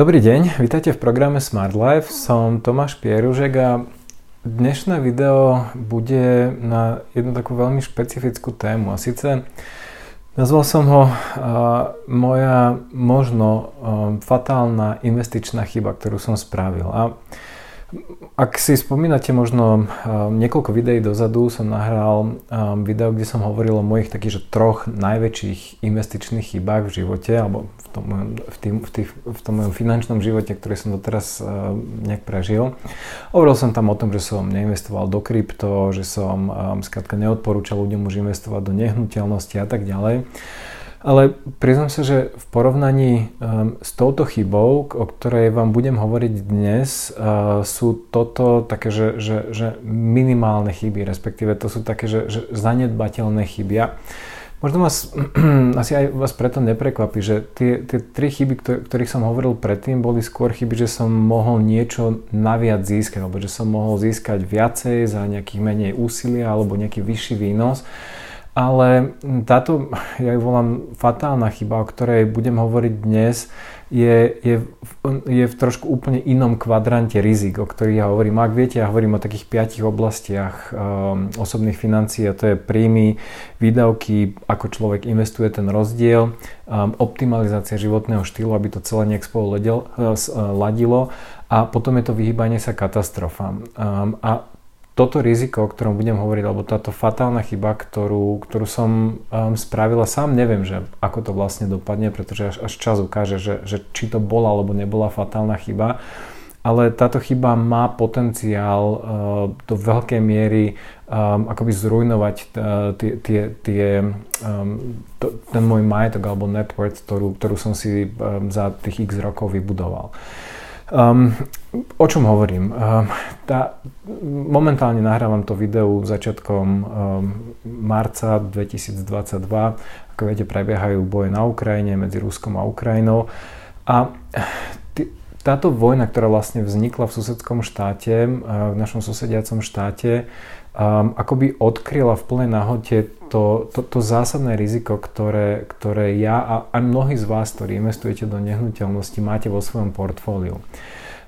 Dobrý deň, vítajte v programe Smart Life. Som Tomáš Pieružek a dnešné video bude na jednu takú veľmi špecifickú tému a síce nazval som ho uh, moja možno uh, fatálna investičná chyba, ktorú som spravil. A ak si spomínate možno um, niekoľko videí dozadu som nahral um, video, kde som hovoril o mojich takých že troch najväčších investičných chybách v živote alebo v tom, v, tým, v, tých, v tom mojom finančnom živote, ktorý som doteraz uh, nejak prežil. Hovoril som tam o tom, že som neinvestoval do krypto, že som um, skrátka neodporúčal ľuďom už investovať do nehnuteľnosti a tak ďalej. Ale priznám sa, že v porovnaní um, s touto chybou, o ktorej vám budem hovoriť dnes, uh, sú toto také, že, že, že minimálne chyby, respektíve to sú také, že, že zanedbateľné chyby. A možno vás, asi aj vás preto neprekvapí, že tie, tie tri chyby, ktorých som hovoril predtým, boli skôr chyby, že som mohol niečo naviac získať, alebo že som mohol získať viacej za nejakých menej úsilia alebo nejaký vyšší výnos. Ale táto, ja ju volám fatálna chyba, o ktorej budem hovoriť dnes, je, je, je v trošku úplne inom kvadrante rizik, o ktorých ja hovorím. Ak viete, ja hovorím o takých piatich oblastiach um, osobných financií a to je príjmy, výdavky, ako človek investuje ten rozdiel, um, optimalizácia životného štýlu, aby to celé nejak spolu uh, ladilo a potom je to vyhýbanie sa katastrofám. Um, a toto riziko, o ktorom budem hovoriť, alebo táto fatálna chyba, ktorú, ktorú som um, spravila, sám neviem, že ako to vlastne dopadne, pretože až, až čas ukáže, že, že či to bola alebo nebola fatálna chyba. Ale táto chyba má potenciál uh, do veľkej miery um, akoby zrujnovať uh, tie, tie, tie, um, to, ten môj majetok alebo net worth, ktorú, ktorú som si um, za tých x rokov vybudoval. Uh, Um, o čom hovorím? Um, tá, momentálne nahrávam to video začiatkom um, marca 2022. Ako viete, prebiehajú boje na Ukrajine medzi Ruskom a Ukrajinou. A t- táto vojna, ktorá vlastne vznikla v susedskom štáte, v našom susediacom štáte, um, akoby odkryla v plnej nahote to, to, to zásadné riziko, ktoré, ktoré ja a aj mnohí z vás, ktorí investujete do nehnuteľnosti, máte vo svojom portfóliu.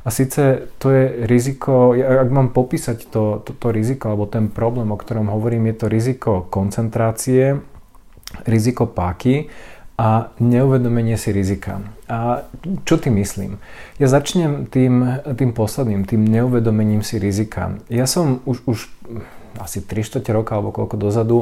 A síce to je riziko, ak mám popísať to, to, to riziko alebo ten problém, o ktorom hovorím, je to riziko koncentrácie, riziko páky a neuvedomenie si rizika. A čo tým myslím? Ja začnem tým, tým posledným, tým neuvedomením si rizika. Ja som už, už asi 3 4 roka alebo koľko dozadu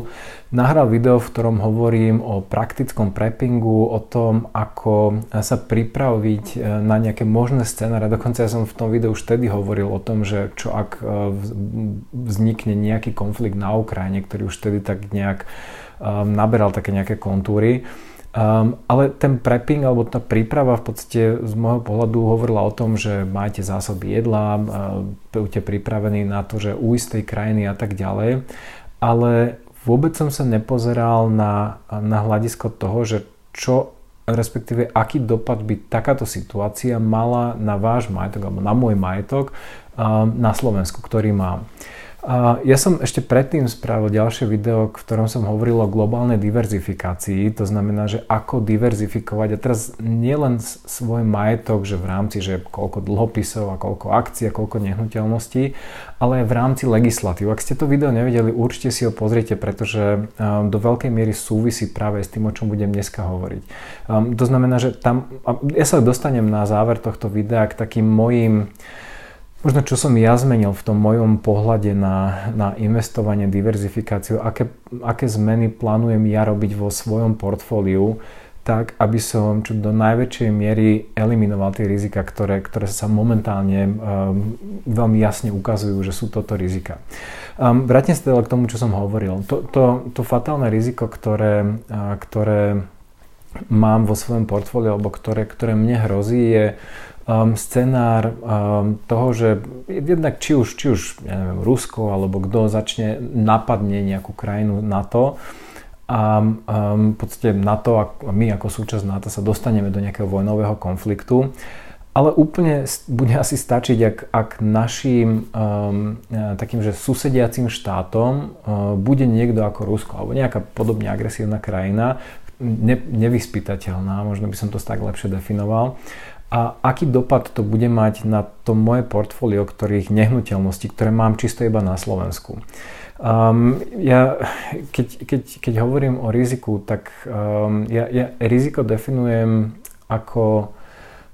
nahral video, v ktorom hovorím o praktickom preppingu, o tom, ako sa pripraviť e, na nejaké možné scenáre. Dokonca ja som v tom videu už vtedy hovoril o tom, že čo ak e, vznikne nejaký konflikt na Ukrajine, ktorý už vtedy tak nejak um, naberal také nejaké kontúry. Um, ale ten prepping alebo tá príprava v podstate z môjho pohľadu hovorila o tom, že máte zásoby jedla, uh, buďte pripravení na to, že u istej krajiny a tak ďalej. Ale vôbec som sa nepozeral na, na hľadisko toho, že čo respektíve aký dopad by takáto situácia mala na váš majetok alebo na môj majetok um, na Slovensku, ktorý mám. Ja som ešte predtým spravil ďalšie video, v ktorom som hovoril o globálnej diverzifikácii, to znamená, že ako diverzifikovať a teraz nielen svoj majetok, že v rámci, že koľko dlhopisov a koľko akcií a koľko nehnuteľností, ale aj v rámci legislatív. Ak ste to video nevedeli, určite si ho pozrite, pretože um, do veľkej miery súvisí práve s tým, o čom budem dneska hovoriť. Um, to znamená, že tam, ja sa dostanem na záver tohto videa k takým mojim Možno čo som ja zmenil v tom mojom pohľade na, na investovanie, diverzifikáciu, aké, aké zmeny plánujem ja robiť vo svojom portfóliu, tak aby som čo do najväčšej miery eliminoval tie rizika, ktoré, ktoré sa momentálne um, veľmi jasne ukazujú, že sú toto rizika. Um, vrátim sa teda k tomu, čo som hovoril. To, to, to fatálne riziko, ktoré, uh, ktoré mám vo svojom portfóliu, alebo ktoré, ktoré mne hrozí, je um, scenár um, toho, že jednak či už, či už ja neviem, Rusko alebo kto začne napadne nejakú krajinu NATO a um, v podstate NATO a my ako súčasť NATO sa dostaneme do nejakého vojnového konfliktu. Ale úplne bude asi stačiť, ak, ak našim um, takým, že susediacim štátom uh, bude niekto ako Rusko alebo nejaká podobne agresívna krajina, ne, nevyspytateľná, možno by som to tak lepšie definoval, a aký dopad to bude mať na to moje portfólio, ktorých nehnuteľností, ktoré mám čisto iba na Slovensku. Um, ja, keď, keď, keď hovorím o riziku, tak um, ja, ja riziko definujem ako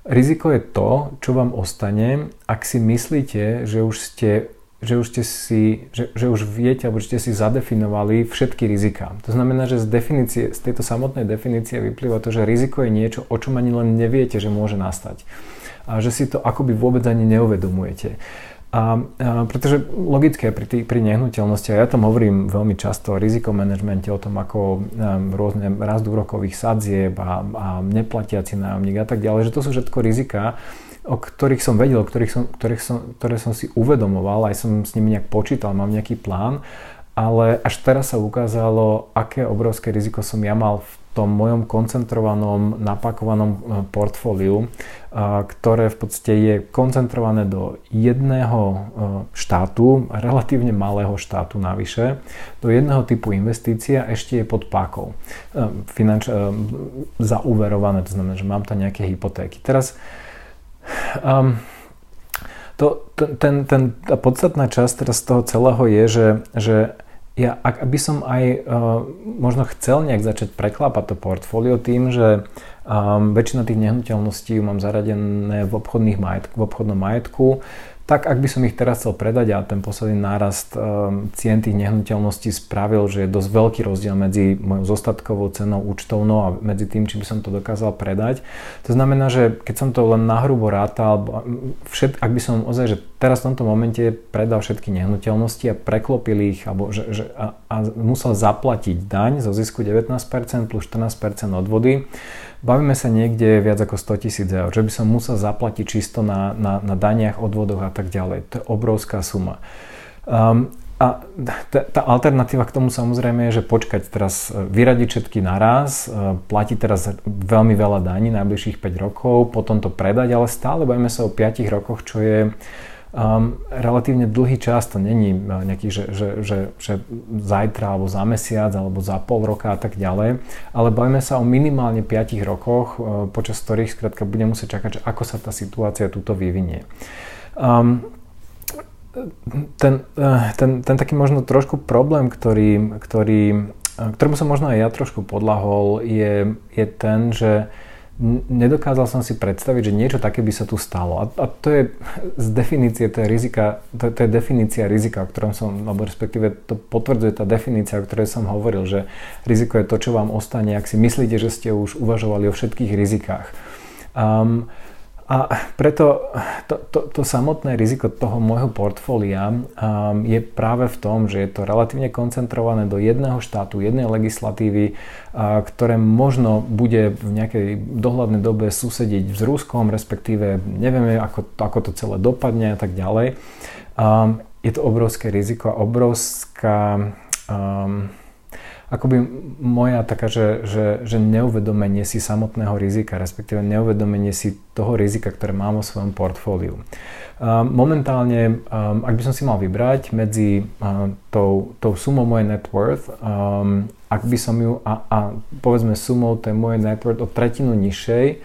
riziko je to, čo vám ostane, ak si myslíte, že už ste že už, ste si, že, že už viete, alebo že ste si zadefinovali všetky rizika. To znamená, že z, definície, z tejto samotnej definície vyplýva to, že riziko je niečo, o čom ani len neviete, že môže nastať. A že si to akoby vôbec ani neuvedomujete. A, a pretože logické pri, tý, pri nehnuteľnosti, a ja tam hovorím veľmi často o rizikomanagmente, o tom, ako um, rôzne rast úrokových sadzieb a, a neplatiaci nájomník a tak ďalej, že to sú všetko rizika, o ktorých som vedel, ktorých som, ktorých som, ktoré som si uvedomoval, aj som s nimi nejak počítal, mám nejaký plán, ale až teraz sa ukázalo, aké obrovské riziko som ja mal v tom mojom koncentrovanom, napakovanom e, portfóliu, e, ktoré v podstate je koncentrované do jedného e, štátu, relatívne malého štátu navyše, do jedného typu investícia ešte je pod pákou. Finanč, zauverované, to znamená, že mám tam nejaké hypotéky. Teraz Um, to, ten, ten, tá podstatná časť teraz z toho celého je, že, že ja, ak by som aj uh, možno chcel nejak začať preklápať to portfólio tým, že um, väčšina tých nehnuteľností mám zaradené v, obchodných majetk, v obchodnom majetku, tak ak by som ich teraz chcel predať a ten posledný nárast um, cien tých nehnuteľností spravil, že je dosť veľký rozdiel medzi mojou zostatkovou cenou účtovnou a medzi tým, či by som to dokázal predať. To znamená, že keď som to len nahrubo rátal, všet, ak by som ozaj, že teraz v tomto momente predal všetky nehnuteľnosti a preklopil ich alebo že, že, a, a musel zaplatiť daň zo zisku 19% plus 14% odvody, bavíme sa niekde viac ako 100 tisíc eur, že by som musel zaplatiť čisto na, na, na daniach, odvodoch a tak ďalej. To je obrovská suma. Um, a tá alternatíva k tomu samozrejme je, že počkať teraz, e, vyradiť všetky naraz, e, platiť teraz veľmi veľa daní najbližších 5 rokov, potom to predať, ale stále bavíme sa o 5 rokoch, čo je um, relatívne dlhý čas, to není uh, nejaký, že, že, že, že zajtra alebo za mesiac alebo za pol roka a tak ďalej, ale bavíme sa o minimálne 5 rokoch, uh, počas ktorých skrátka budem musieť čakať, že ako sa tá situácia túto vyvinie. Um, ten, uh, ten, ten taký možno trošku problém, ktorý, ktorý, ktorému som možno aj ja trošku podlahol, je, je ten, že nedokázal som si predstaviť, že niečo také by sa tu stalo. A, a to je z definície, to je, rizika, to, to je definícia rizika, o ktorom som, alebo respektíve to potvrdzuje tá definícia, o ktorej som hovoril, že riziko je to, čo vám ostane, ak si myslíte, že ste už uvažovali o všetkých rizikách. Um, a preto to, to, to samotné riziko toho môjho portfólia um, je práve v tom, že je to relatívne koncentrované do jedného štátu, jednej legislatívy, uh, ktoré možno bude v nejakej dohľadnej dobe susediť s Ruskom, respektíve nevieme, ako, ako to celé dopadne a tak ďalej. Um, je to obrovské riziko a obrovská um, akoby moja taká, že, že, že neuvedomenie si samotného rizika, respektíve neuvedomenie si toho rizika, ktoré mám vo svojom portfóliu. Momentálne, ak by som si mal vybrať medzi tou, tou sumou mojej net worth, ak by som ju, a, a povedzme sumou tej mojej net worth o tretinu nižšej,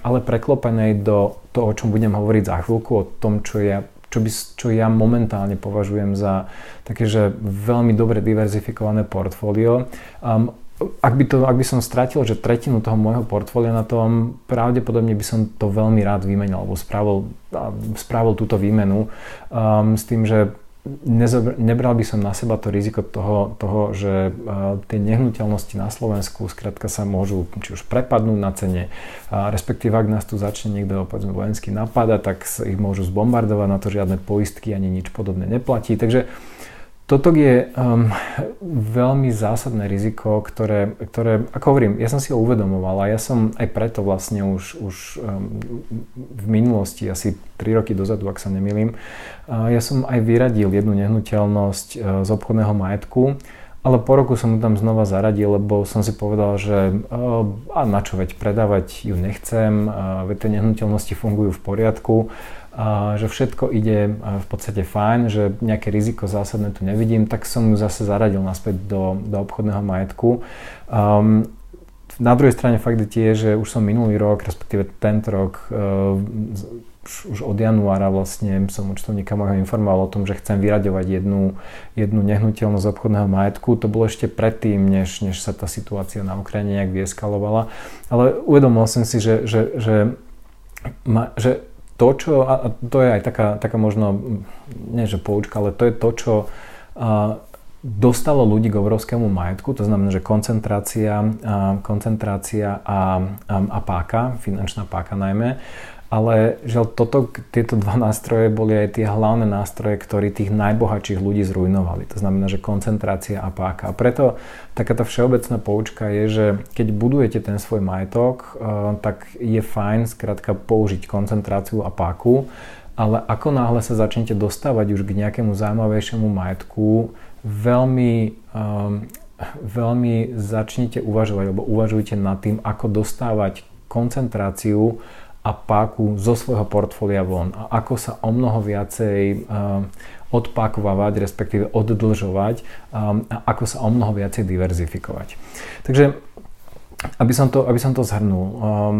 ale preklopenej do toho, o čom budem hovoriť za chvíľku, o tom, čo ja čo, by, čo ja momentálne považujem za také, že veľmi dobre diverzifikované portfólio. Um, ak by, to, ak by som stratil že tretinu toho môjho portfólia na tom, pravdepodobne by som to veľmi rád vymenil, alebo spravil, spravil túto výmenu um, s tým, že nezobr- nebral by som na seba to riziko toho, toho že uh, tie nehnuteľnosti na Slovensku skrátka sa môžu či už prepadnúť na cene, uh, respektíve ak nás tu začne niekto povedzme vojenský napadať, tak ich môžu zbombardovať, na to žiadne poistky ani nič podobné neplatí. Takže toto je um, veľmi zásadné riziko, ktoré, ktoré, ako hovorím, ja som si ho uvedomoval a ja som aj preto vlastne už, už um, v minulosti, asi 3 roky dozadu, ak sa nemýlim, uh, ja som aj vyradil jednu nehnuteľnosť uh, z obchodného majetku, ale po roku som ju tam znova zaradil, lebo som si povedal, že uh, a na čo veď predávať ju nechcem, uh, veď tie nehnuteľnosti fungujú v poriadku že všetko ide v podstate fajn, že nejaké riziko zásadné tu nevidím, tak som ju zase zaradil naspäť do, do obchodného majetku. Um, na druhej strane fakt je tie, že už som minulý rok, respektíve tento rok už od januára vlastne som účtovníka môjho informoval o tom, že chcem vyraďovať jednu, jednu nehnuteľnosť obchodného majetku. To bolo ešte predtým, než, než sa tá situácia na Ukrajine nejak vyeskalovala. Ale uvedomil som si, že, že, že, ma, že to, čo, a to je aj taká, taká možno, nie že poučka, ale to je to, čo a, dostalo ľudí k obrovskému majetku, to znamená, že koncentrácia, a, koncentrácia a, a, a páka, finančná páka najmä, ale že toto, tieto dva nástroje boli aj tie hlavné nástroje, ktorí tých najbohatších ľudí zrujnovali. To znamená, že koncentrácia a páka. A preto takáto všeobecná poučka je, že keď budujete ten svoj majetok, eh, tak je fajn skrátka použiť koncentráciu a páku, ale ako náhle sa začnete dostávať už k nejakému zaujímavejšiemu majetku, veľmi, um, veľmi začnite uvažovať, alebo uvažujte nad tým, ako dostávať koncentráciu a páku zo svojho portfólia von a ako sa o mnoho viacej um, odpákovať, respektíve oddlžovať um, a ako sa o mnoho viacej diverzifikovať. Takže aby som to, aby som to zhrnul, um,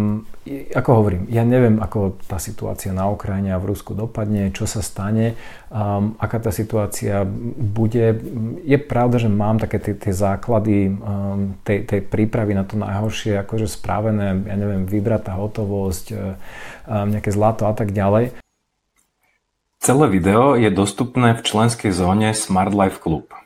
ako hovorím, ja neviem, ako tá situácia na Ukrajine a v Rusku dopadne, čo sa stane, um, aká tá situácia bude. Je pravda, že mám také tie, tie základy um, tej, tej prípravy na to najhoršie, akože správené, ja neviem, vybratá hotovosť, um, nejaké zlato a tak ďalej. Celé video je dostupné v členskej zóne Smart Life Club.